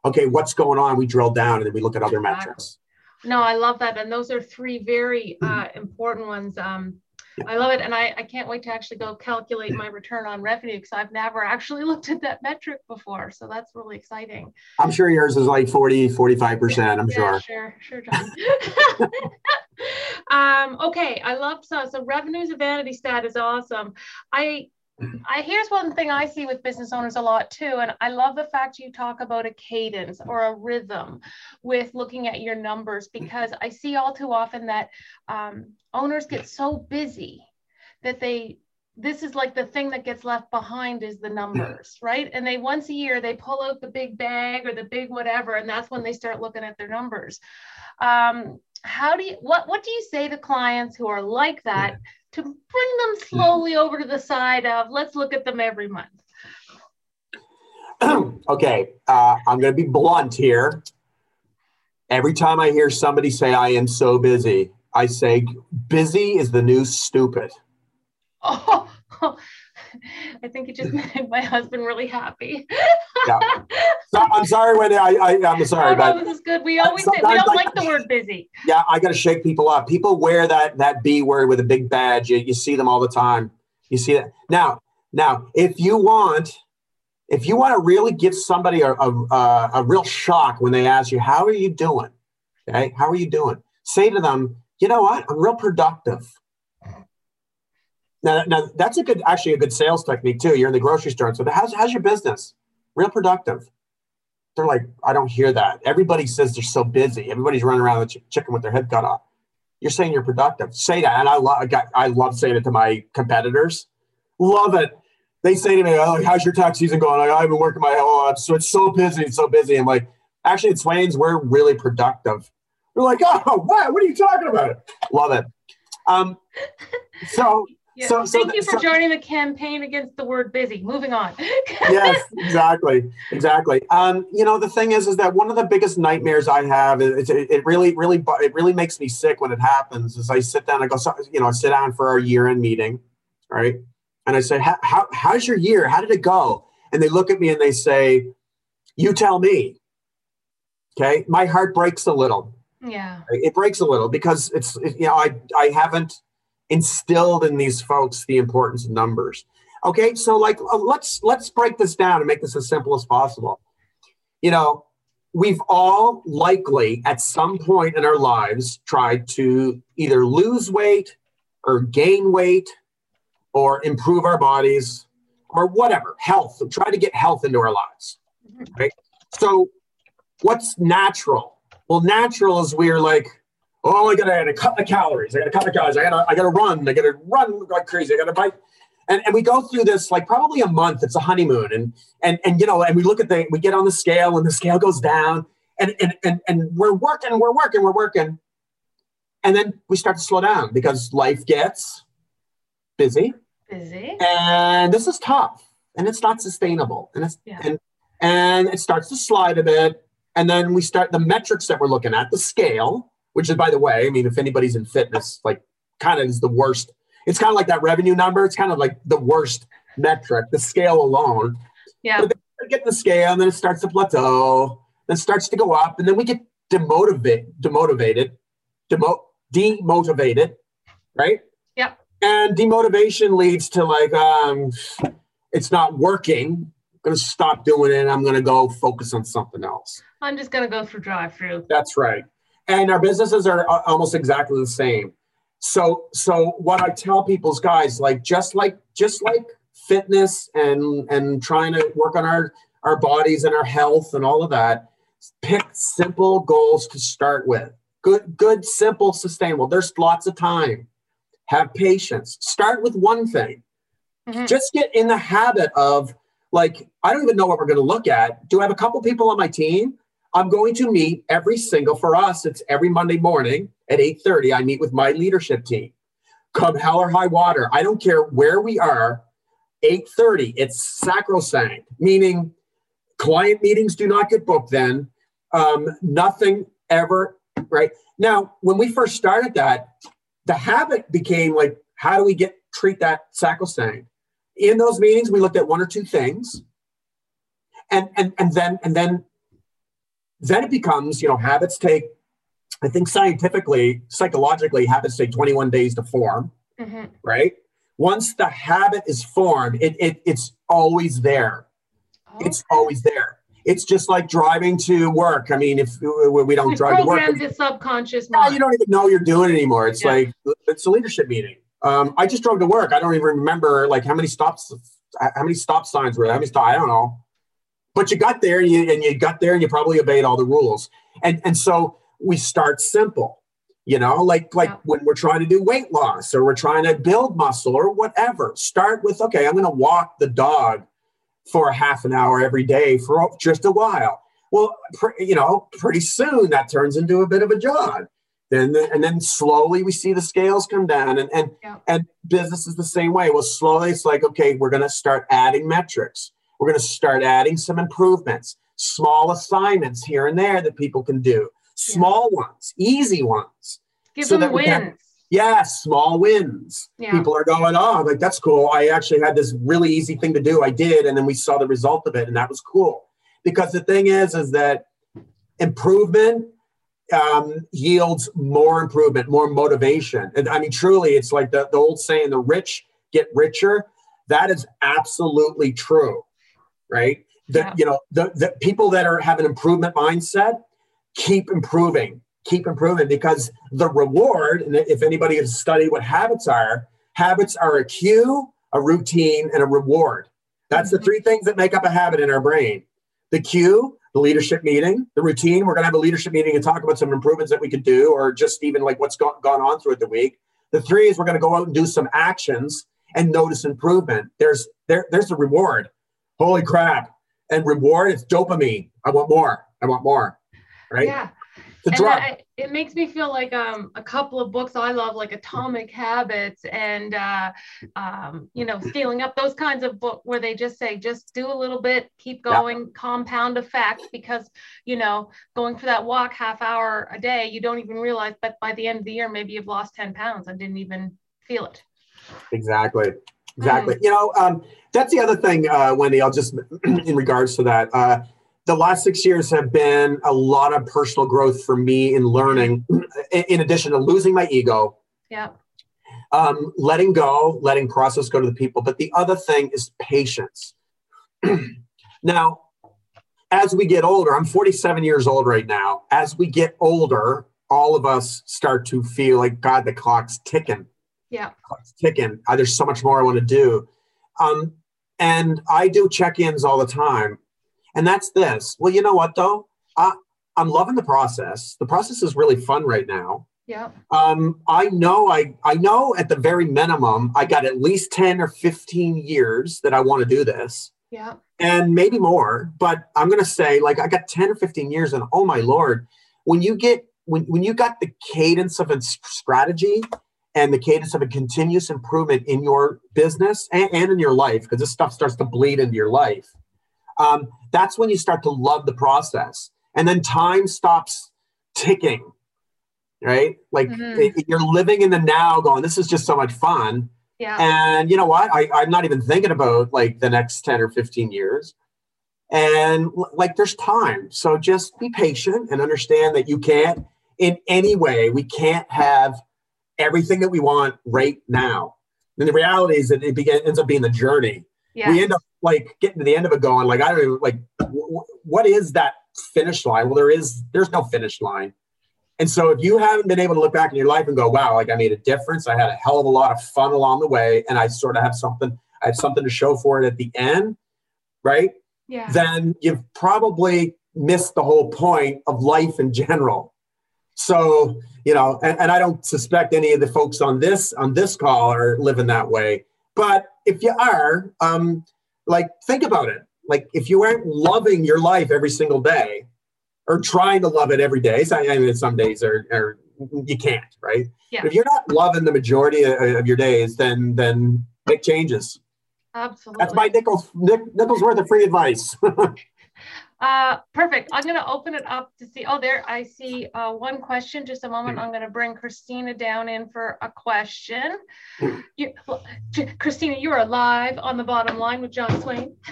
Okay, what's going on? We drill down and then we look at other Exactly. metrics. No, I love that. And those are three very uh, important ones. Um, I love it. And I, I can't wait to actually go calculate my return on revenue because I've never actually looked at that metric before. So that's really exciting. I'm sure yours is like 40, 45%. I'm Yeah, sure. Sure, sure, John. um, okay, I love so so revenues a vanity stat is awesome. I I here's one thing I see with business owners a lot too, and I love the fact you talk about a cadence or a rhythm with looking at your numbers because I see all too often that um, owners get so busy that they this is like the thing that gets left behind is the numbers, right? And they once a year they pull out the big bag or the big whatever, and that's when they start looking at their numbers. Um, how do you what what do you say to clients who are like that to bring them slowly over to the side of let's look at them every month? okay, uh, I'm going to be blunt here. Every time I hear somebody say, I am so busy, I say, busy is the new stupid. Oh, I think it just made my husband really happy. Yeah. So, I'm sorry, Wendy. I, I, I'm sorry, oh, no, but this is good. We always say we don't I- like the word busy. yeah, I got to shake people up. People wear that that B word with a big badge. You, you see them all the time. You see that now. Now, if you want, if you want to really give somebody a, a, a, a real shock when they ask you, "How are you doing?" Okay, how are you doing? Say to them, "You know what? I'm real productive." Now, now that's a good, actually a good sales technique too. You're in the grocery store, so how's how's your business? Real productive. They're like, I don't hear that. Everybody says they're so busy. Everybody's running around with chicken with their head cut off. You're saying you're productive. Say that, and I love. I love saying it to my competitors. Love it. They say to me, "Oh, how's your tax season going?" Like, I've been working my whole. life, So it's so busy. It's so busy. I'm like, actually, at Swain's, we're really productive. They're like, "Oh, what? What are you talking about?" Love it. Um, so Yeah. So- so Thank th- you for so- joining the campaign against the word busy. Moving on. yes, exactly, exactly. Um, you know, the thing is, is that one of the biggest nightmares I have is it, it really, really, it really makes me sick when it happens. Is I sit down, I go, so, you know, I sit down for our year-end meeting, right? And I say, how, how, how's your year? How did it go? And they look at me and they say, you tell me. Okay, my heart breaks a little yeah. it breaks a little because it's it- you know i i haven't instilled in these folks the importance of numbers. Okay so like uh, let's let's break this down and make this as simple as possible. You know we've all likely at some point in our lives tried to either lose weight or gain weight or improve our bodies or whatever health try to get health into our lives right? So what's natural? Well, natural is we're like, oh, I gotta, I gotta cut the calories. I gotta cut the calories. I gotta, I gotta run. I gotta run like crazy. I gotta bite. And, and we go through this like probably a month. It's a honeymoon, and and and you know, and we look at the, we get on the scale, and the scale goes down, and and and, and we're working, we're working, we're working, and then we start to slow down because life gets busy, Busy. and this is tough, and it's not sustainable, and it's Yeah. and and it starts to slide a bit, and then we start the metrics that we're looking at, the scale, which is by the way, I mean, if anybody's in fitness, like kind of is the worst. It's kind of like that revenue number. It's kind of like the worst metric, the scale alone. Yeah. We get the scale, and then it starts to plateau, then starts to go up, and then we get demotivate, demotivated, demo, demotivated, right? Yep. And demotivation leads to like, um, it's not working. I'm gonna stop doing it. I'm gonna go focus on something else. I'm just gonna go through drive-through. That's right. And our businesses are almost exactly the same. So, so what I tell people's guys, like just like just like fitness and and trying to work on our our bodies and our health and all of that, pick simple goals to start with. Good, good, simple, sustainable. There's lots of time. Have patience. Start with one thing. Mhm. Just get in the habit of like, I don't even know what we're going to look at. Do I have a couple people on my team? I'm going to meet every single for us. It's every Monday morning at 8:30. I meet with my leadership team. come hell or high water. I don't care where we are. 8:30. It's sacrosanct, meaning client meetings do not get booked then. Um, nothing ever. Right now, when we first started that, the habit became like, how do we get treat that sacrosanct? In those meetings, we looked at one or two things, and and and then and then then it becomes, you know, habits take I think scientifically, psychologically, habits take 21 days to form, mm-hmm. right? Once the habit is formed, it, it it's always there. Okay. It's always there. It's just like driving to work. I mean, if we don't it drive to work, programs subconscious mind. you don't even know you're doing it anymore. It's yeah. like it's a leadership meeting. Um, I just drove to work. I don't even remember like how many stops, how many stop signs were there. How many stop? I don't know. But you got there, and you, and you got there, and you probably obeyed all the rules. And and so we start simple you know like like yeah. when we're trying to do weight loss or we're trying to build muscle or whatever start with okay i'm going to walk the dog for a half an hour every day for just a while well pr- you know pretty soon that turns into a bit of a jog then the, and then slowly we see the scales come down and and yeah. and business is the same way well slowly it's like okay we're going to start adding metrics we're going to start adding some improvements small assignments here and there that people can do small yeah. ones, easy ones. Give so them wins. Can, yeah, small wins. Yeah. People are going, oh, like that's cool. I actually had this really easy thing to do. I did, and then we saw the result of it, and that was cool. Because the thing is, is that improvement um, yields more improvement, more motivation. And I mean, truly, it's like the, the old saying, the rich get richer. That is absolutely true, right? That yeah. you know, the, the people that are have an improvement mindset, keep improving, keep improving because the reward, and if anybody has studied what habits are, habits are a cue, a routine, and a reward. That's the mm-hmm. three things that make up a habit in our brain. The cue, the leadership meeting, the routine. We're going to have a leadership meeting and talk about some improvements that we could do, or just even like what's gone, gone on throughout the week. The three is we're going to go out and do some actions and notice improvement. There's there, there's a reward. Holy crap. And reward, it's dopamine. I want more. I want more right? Yeah. The and I, it makes me feel like um, a couple of books I love, like Atomic Habits and, uh, um, you know, Scaling Up, those kinds of books where they just say, just do a little bit, keep going, yeah. compound effect, because, you know, going for that walk half hour a day, you don't even realize, but by the end of the year, maybe you've lost 10 pounds and didn't even feel it. Exactly. Exactly. You know, um, that's the other thing, uh, Wendy, I'll just, in regards to that, uh, the last six years have been a lot of personal growth for me in learning, in addition to losing my ego. Yeah. Um, letting go, letting process go to the people. But the other thing is patience. now, as we get older, I'm 47 years old right now. As we get older, all of us start to feel like, God, the clock's ticking. Yeah. Clock's ticking. Uh, there's so much more I want to do. Um, and I do check ins all the time. And that's this. Well, you know what though? I, I'm loving the process. The process is really fun right now. Yeah. Um, I know I I know at the very minimum I got at least 10 or 15 years that I want to do this. Yeah. And maybe more, but I'm gonna say like I got 10 or 15 years, and oh my lord, when you get when when you got the cadence of a strategy and the cadence of a continuous improvement in your business and, and in your life, because this stuff starts to bleed into your life um, that's when you start to love the process. And then time stops ticking, right? Like mm-hmm. it, you're living in the now going, this is just so much fun. Yeah. And you know what? I, I'm not even thinking about like the next 10 or 15 years. And like there's time. So just be patient and understand that you can't, in any way, we can't have everything that we want right now. And the reality is that it begin, ends up being the journey. Yeah. We end up like getting to the end of it going like i don't even like w- what is that finish line well there is there's no finish line and so if you haven't been able to look back in your life and go wow like i made a difference i had a hell of a lot of fun along the way and i sort of have something i have something to show for it at the end right yeah. then you've probably missed the whole point of life in general so you know and, and i don't suspect any of the folks on this on this call are living that way but if you are um like think about it like if you aren't loving your life every single day or trying to love it every day so, I mean, some days are, are you can't, right? Yeah. If you're not loving the majority of, of your days, then then make changes. Absolutely. That's my nickels nick, nickels worth of free advice. Uh, perfect. I'm going to open it up to see. Oh, there I see uh, one question. Just a moment. I'm going to bring Christina down in for a question. You, Christina, you are live on the bottom line with John Swain.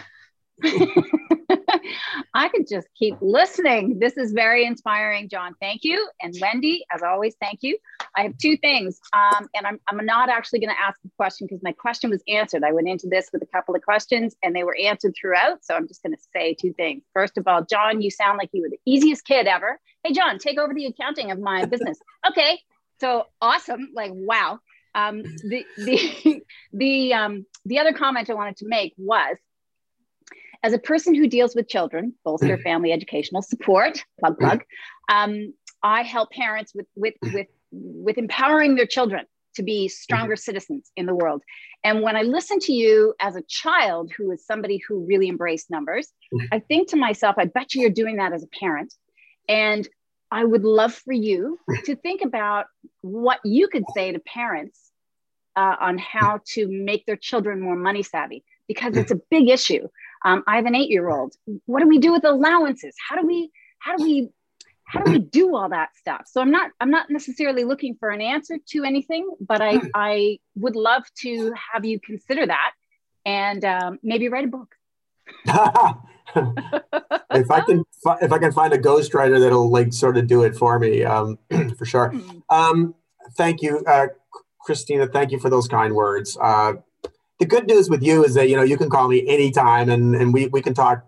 I could just keep listening. This is very inspiring, John. Thank you. And Wendy, as always, thank you. I have two things. Um, and I'm, I'm not actually going to ask a question because my question was answered. I went into this with a couple of questions and they were answered throughout. So I'm just going to say two things. First of all, John, you sound like you were the easiest kid ever. Hey, John, take over the accounting of my business. okay. So awesome. Like, wow. Um, the the the um, the other comment I wanted to make was as a person who deals with children, bolster mm. family educational support, plug mm. plug, um, I help parents with with with with empowering their children to be stronger mm. citizens in the world. And when I listen to you as a child who is somebody who really embraced numbers, I think to myself, I bet you you're doing that as a parent. And I would love for you to think about what you could say to parents uh, on how to make their children more money savvy because it's a big issue. Um, I have an eight-year-old. What do we do with allowances? How do we how do we how do we do all that stuff? So I'm not I'm not necessarily looking for an answer to anything, but I I would love to have you consider that and um, maybe write a book. if I can if I can find a ghostwriter that'll like sort of do it for me, um, for sure. Hmm. Um, thank you, uh, Christina. Thank you for those kind words. Uh, the good news with you is that you know you can call me anytime and and we, we can talk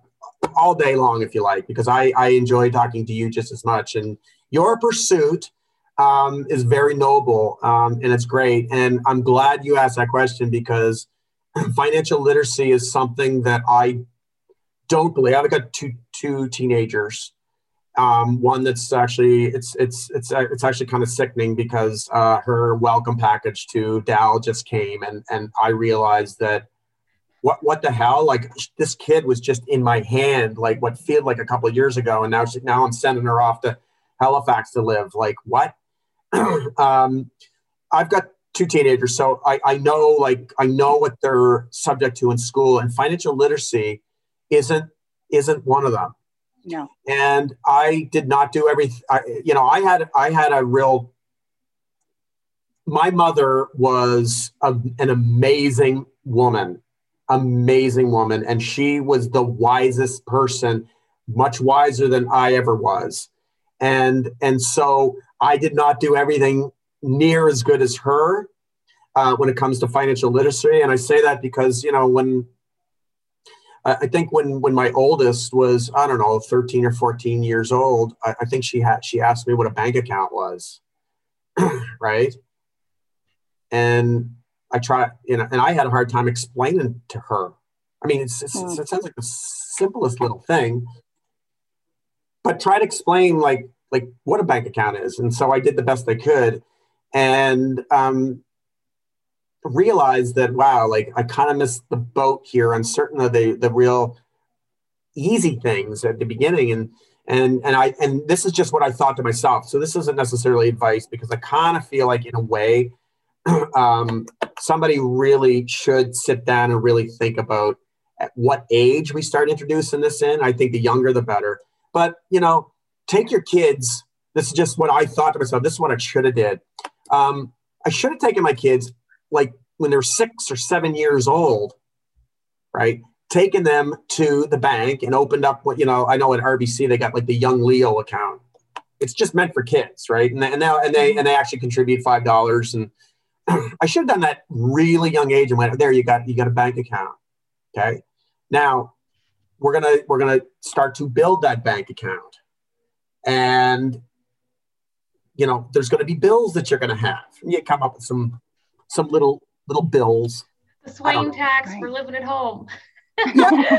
all day long if you like because I, I enjoy talking to you just as much. And your pursuit um, is very noble um, and it's great. And i'm glad you asked that question because financial literacy is something that i don't believe. I've got two two teenagers um, one that's actually it's it's it's uh, it's actually kind of sickening because uh, her welcome package to Dal just came and and I realized that what what the hell? Like this kid was just in my hand like what felt like a couple of years ago and now she, now I'm sending her off to Halifax to live. Like what? Um, I've got two teenagers so I, I know like I know what they're subject to in school and financial literacy isn't isn't one of them no. And I did not do everything. You know, I had I had a real. My mother was a, an amazing woman, amazing woman, and she was the wisest person, much wiser than I ever was, and and so I did not do everything near as good as her uh, when it comes to financial literacy. And I say that because you know when I think when when my oldest was I don't know 13 or 14 years old, I, I think she had she asked me what a bank account was, right? And I tried, you know, and I had a hard time explaining to her. I mean, it's, it's, mm. it sounds like the simplest little thing, but try to explain like like what a bank account is. And so I did the best I could, and um, realized that wow, like I kind of missed the boat here on certain of the the real easy things at the beginning, and and and I and this is just what I thought to myself. So this isn't necessarily advice because I kind of feel like in a way, um, somebody really should sit down and really think about at what age we start introducing this in. I think the younger the better. But you know, take your kids. This is just what I thought to myself. This is what I should have did. Um, I should have taken my kids like when they're six or seven years old, right? Taken them to the bank and opened up what, you know, I know at RBC they got like the Young Leo account. It's just meant for kids, right? And, and now and they mm-hmm. and they actually contribute five dollars. And I should have done that really young age and went, there you got you got a bank account. Okay. Now we're gonna we're gonna start to build that bank account. And you know, there's gonna be bills that you're gonna have. And You come up with some some little little bills. The Swain tax right. for living at home. yeah,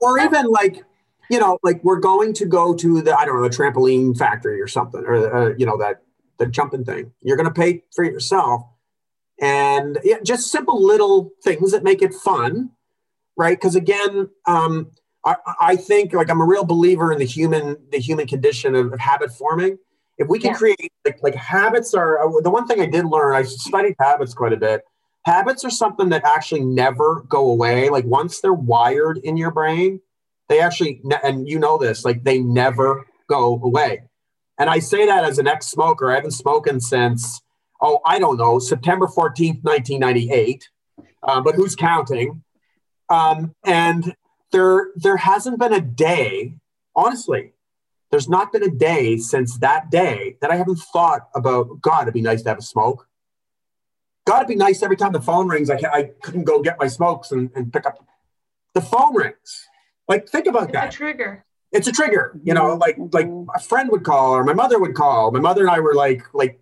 or even like you know, like we're going to go to the I don't know the trampoline factory or something, or uh, you know that the jumping thing. You're going to pay for yourself, and yeah, just simple little things that make it fun, right? Because again, um, I, I, think like I'm a real believer in the human the human condition of, of habit forming If we can Yeah. create like, like habits are uh, the one thing I did learn. I studied habits quite a bit. Habits are something that actually never go away. Like once they're wired in your brain, they actually and you know this like they never go away. And I say that as an ex-smoker. I haven't spoken since oh I don't know September fourteenth, nineteen ninety eight. Uh, but who's counting? Um, and there there hasn't been a day, honestly, there's not been a day since that day that I haven't thought about, God, it'd be nice to have a smoke. God, it'd be nice every time the phone rings, I, I couldn't go get my smokes and, and pick up. The phone rings. Like, think about It's a trigger. It's a trigger, you know, like like a friend would call or my mother would call. My mother and I were like like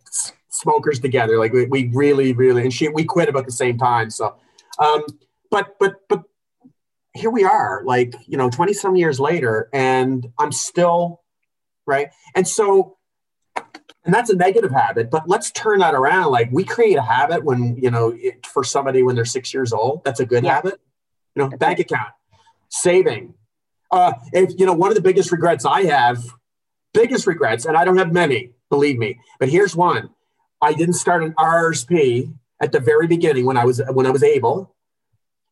smokers together. Like we, we really, really, and she we quit about the same time. So, um, but but but here we are, like you know, twenty some years later, and I'm still right. And so, and that's a negative habit. But let's turn that around. Like we create a habit when you know it, for somebody when they're six years old. That's a good Yeah. habit. You know, That's bank account, saving. Uh, if you know, one of the biggest regrets I have, biggest regrets, and I don't have many, believe me. But here's one: I didn't start an RSP at the very beginning when I was when I was able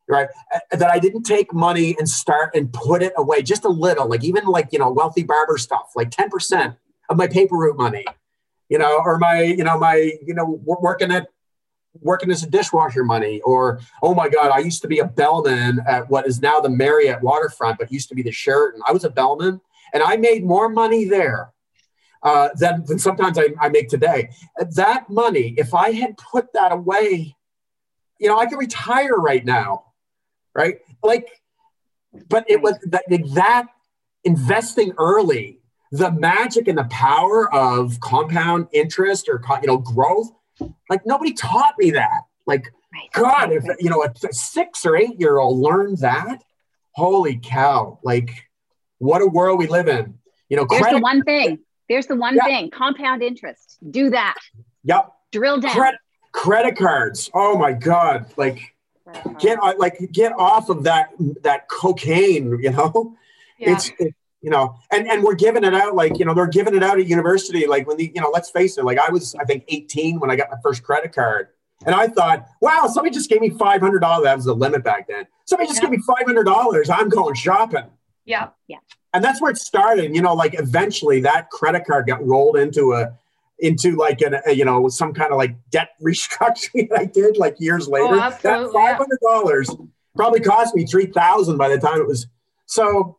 right? Uh, that i didn't take money and start and put it away just a little like even like you know wealthy barber stuff like 10% of my paper route money you know or my you know my you know working at working as a dishwasher money or oh my god i used to be a bellman at what is now the marriott waterfront but used to be the sheraton. I was a bellman and i made more money there uh, than, than sometimes I, I make today. That money if i had put that away you know i could retire right now right? Like, but it was that, that investing early, the magic and the power of compound interest or you know growth. Like nobody taught me that. Like Right. God, if you know a six or eight year old learned that, holy cow! Like what a world we live in. You know, There's credit. the one thing. There's the one Yeah. thing. Compound interest. Do that. Yep, Drill down. credit credit cards. Oh my God! Like get uh, like get off of that that cocaine. You know. Yeah. it's it, you know and and we're giving it out like you know they're giving it out at university like when the you know let's face it like i was i think 18 when i got my first credit card and i thought wow somebody just gave me $500 that was the limit back then somebody just Yeah. gave me $500 i'm going shopping Yeah, yeah. and that's where it started you know like eventually that credit card got rolled into a into like an, a, you know some kind of like debt restructuring that i did like years later. That absolutely, $500 probably cost me 3000 by the time it was so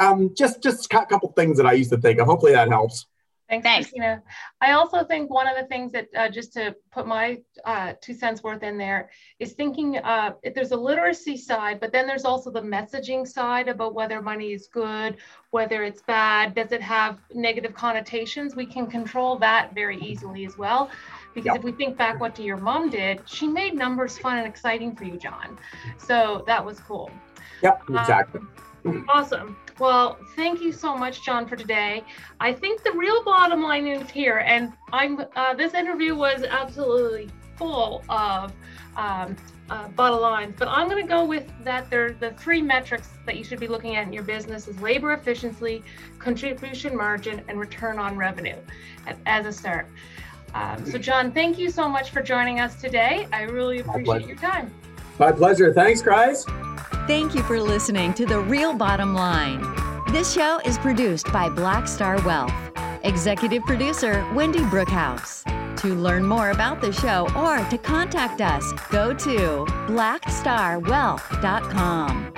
um just just a couple things that i used to think of. Hopefully that helps Thanks, Thanks. Christina. I also think one of the things that, uh, just to put my uh, two cents worth in there, is thinking uh, if there's a literacy side, but then there's also the messaging side about whether money is good, whether it's bad, does it have negative connotations? We can control that very easily as well. Because Yep. if we think back what your mom did, she made numbers fun and exciting for you, John. So that was cool. yep exactly Awesome. Well, thank you so much, John, for today. I think the real bottom line is here, and I'm. Uh, this interview was absolutely full of um, uh, bottom lines, but I'm going to go with that. There, the three metrics that you should be looking at in your business is labor efficiency, contribution margin, and return on revenue, as a start. Um, so, John, thank you so much for joining us today. I really appreciate your time. My pleasure thanks guys Thank you for listening to The Real Bottom Line. This show is produced by Black Star Wealth. Executive producer Wendy Brookhouse. To learn more about the show or to contact us, go to blackstarwealth.com.